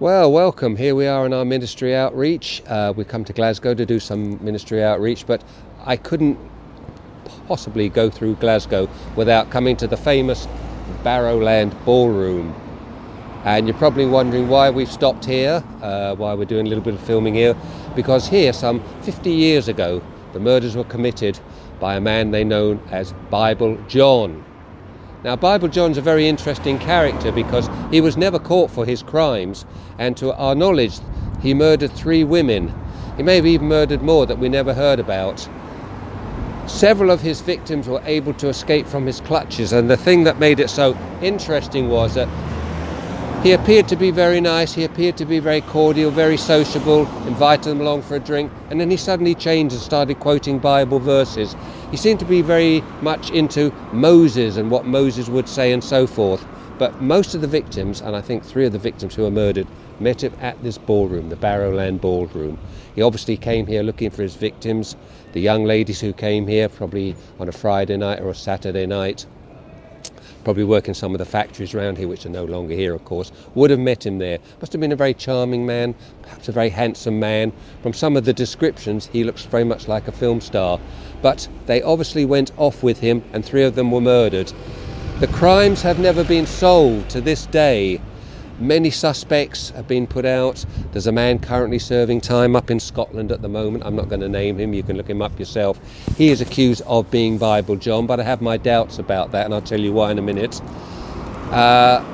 Well, welcome. Here we are in our ministry outreach. Uh, we come to Glasgow to do some ministry outreach, but I couldn't possibly go through Glasgow without coming to the famous Barrowland Ballroom. And you're probably wondering why we've stopped here, uh, why we're doing a little bit of filming here, because here, some 50 years ago, the murders were committed by a man they know as Bible John. Now, Bible John's a very interesting character because he was never caught for his crimes, and to our knowledge, he murdered three women. He may have even murdered more that we never heard about. Several of his victims were able to escape from his clutches, and the thing that made it so interesting was that he appeared to be very nice, he appeared to be very cordial, very sociable, invited them along for a drink, and then he suddenly changed and started quoting Bible verses. He seemed to be very much into Moses and what Moses would say and so forth. But most of the victims, and I think three of the victims who were murdered, met him at this ballroom, the Barrowland Ballroom. He obviously came here looking for his victims, the young ladies who came here probably on a Friday night or a Saturday night probably work in some of the factories around here, which are no longer here, of course, would have met him there. Must have been a very charming man, perhaps a very handsome man. From some of the descriptions, he looks very much like a film star. But they obviously went off with him, and three of them were murdered. The crimes have never been solved to this day. Many suspects have been put out. There's a man currently serving time up in Scotland at the moment. I'm not going to name him, you can look him up yourself. He is accused of being Bible John, but I have my doubts about that, and I'll tell you why in a minute. Uh,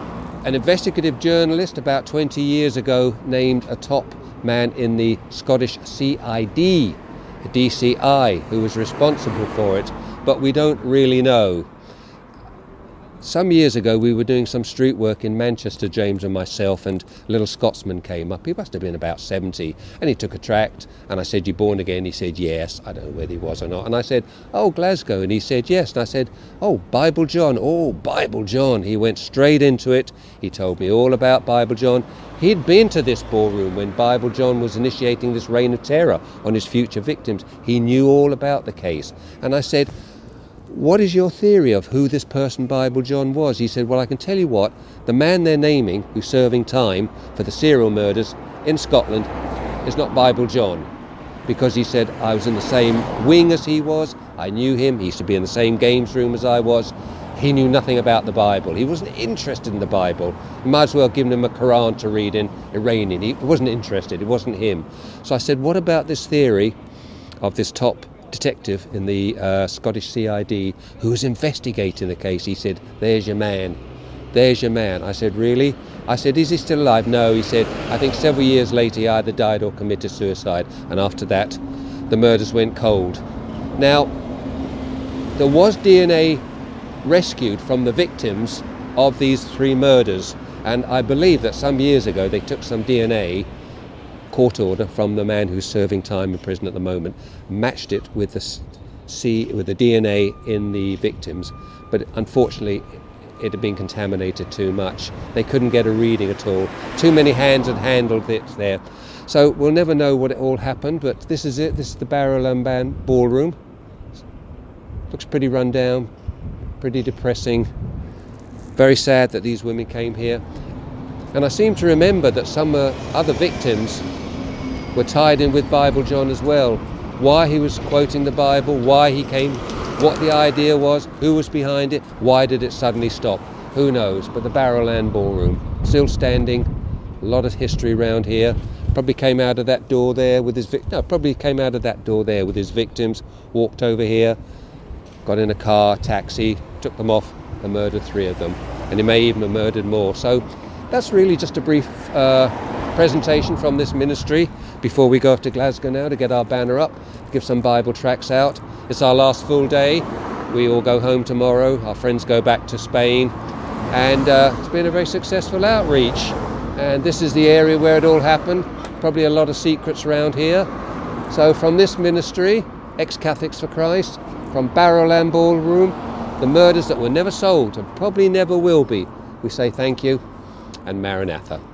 an investigative journalist about 20 years ago named a top man in the Scottish CID, DCI, who was responsible for it, but we don't really know. Some years ago, we were doing some street work in Manchester, James and myself, and a little Scotsman came up. He must have been about 70, and he took a tract. And I said, You born again? He said, Yes. I don't know whether he was or not. And I said, Oh, Glasgow. And he said, Yes. And I said, Oh, Bible John. Oh, Bible John. He went straight into it. He told me all about Bible John. He'd been to this ballroom when Bible John was initiating this reign of terror on his future victims. He knew all about the case. And I said, what is your theory of who this person Bible John was? He said, Well, I can tell you what, the man they're naming who's serving time for the serial murders in Scotland is not Bible John. Because he said, I was in the same wing as he was, I knew him, he used to be in the same games room as I was. He knew nothing about the Bible. He wasn't interested in the Bible. You might as well give him a Quran to read in Iranian. He wasn't interested, it wasn't him. So I said, What about this theory of this top detective in the uh, Scottish CID who was investigating the case. He said, There's your man. There's your man. I said, Really? I said, Is he still alive? No. He said, I think several years later he either died or committed suicide. And after that, the murders went cold. Now, there was DNA rescued from the victims of these three murders. And I believe that some years ago they took some DNA court order from the man who's serving time in prison at the moment, matched it with the C, with the DNA in the victims, but unfortunately it had been contaminated too much. They couldn't get a reading at all. Too many hands had handled it there. So we'll never know what it all happened, but this is it. This is the Barrowland Ballroom. Looks pretty run down, pretty depressing. Very sad that these women came here. And I seem to remember that some uh, other victims were tied in with Bible John as well. Why he was quoting the Bible, why he came, what the idea was, who was behind it, why did it suddenly stop? Who knows? But the Barrowland Ballroom, still standing, a lot of history around here. Probably came out of that door there with his victims. no, probably came out of that door there with his victims, walked over here, got in a car, taxi, took them off, and murdered three of them. And he may even have murdered more. So that's really just a brief uh, presentation from this ministry before we go off to Glasgow now to get our banner up, give some Bible tracts out. It's our last full day. We all go home tomorrow. Our friends go back to Spain. And uh, it's been a very successful outreach. And this is the area where it all happened. Probably a lot of secrets around here. So, from this ministry, Ex Catholics for Christ, from Barrowland Ballroom, the murders that were never solved and probably never will be, we say thank you and Maranatha.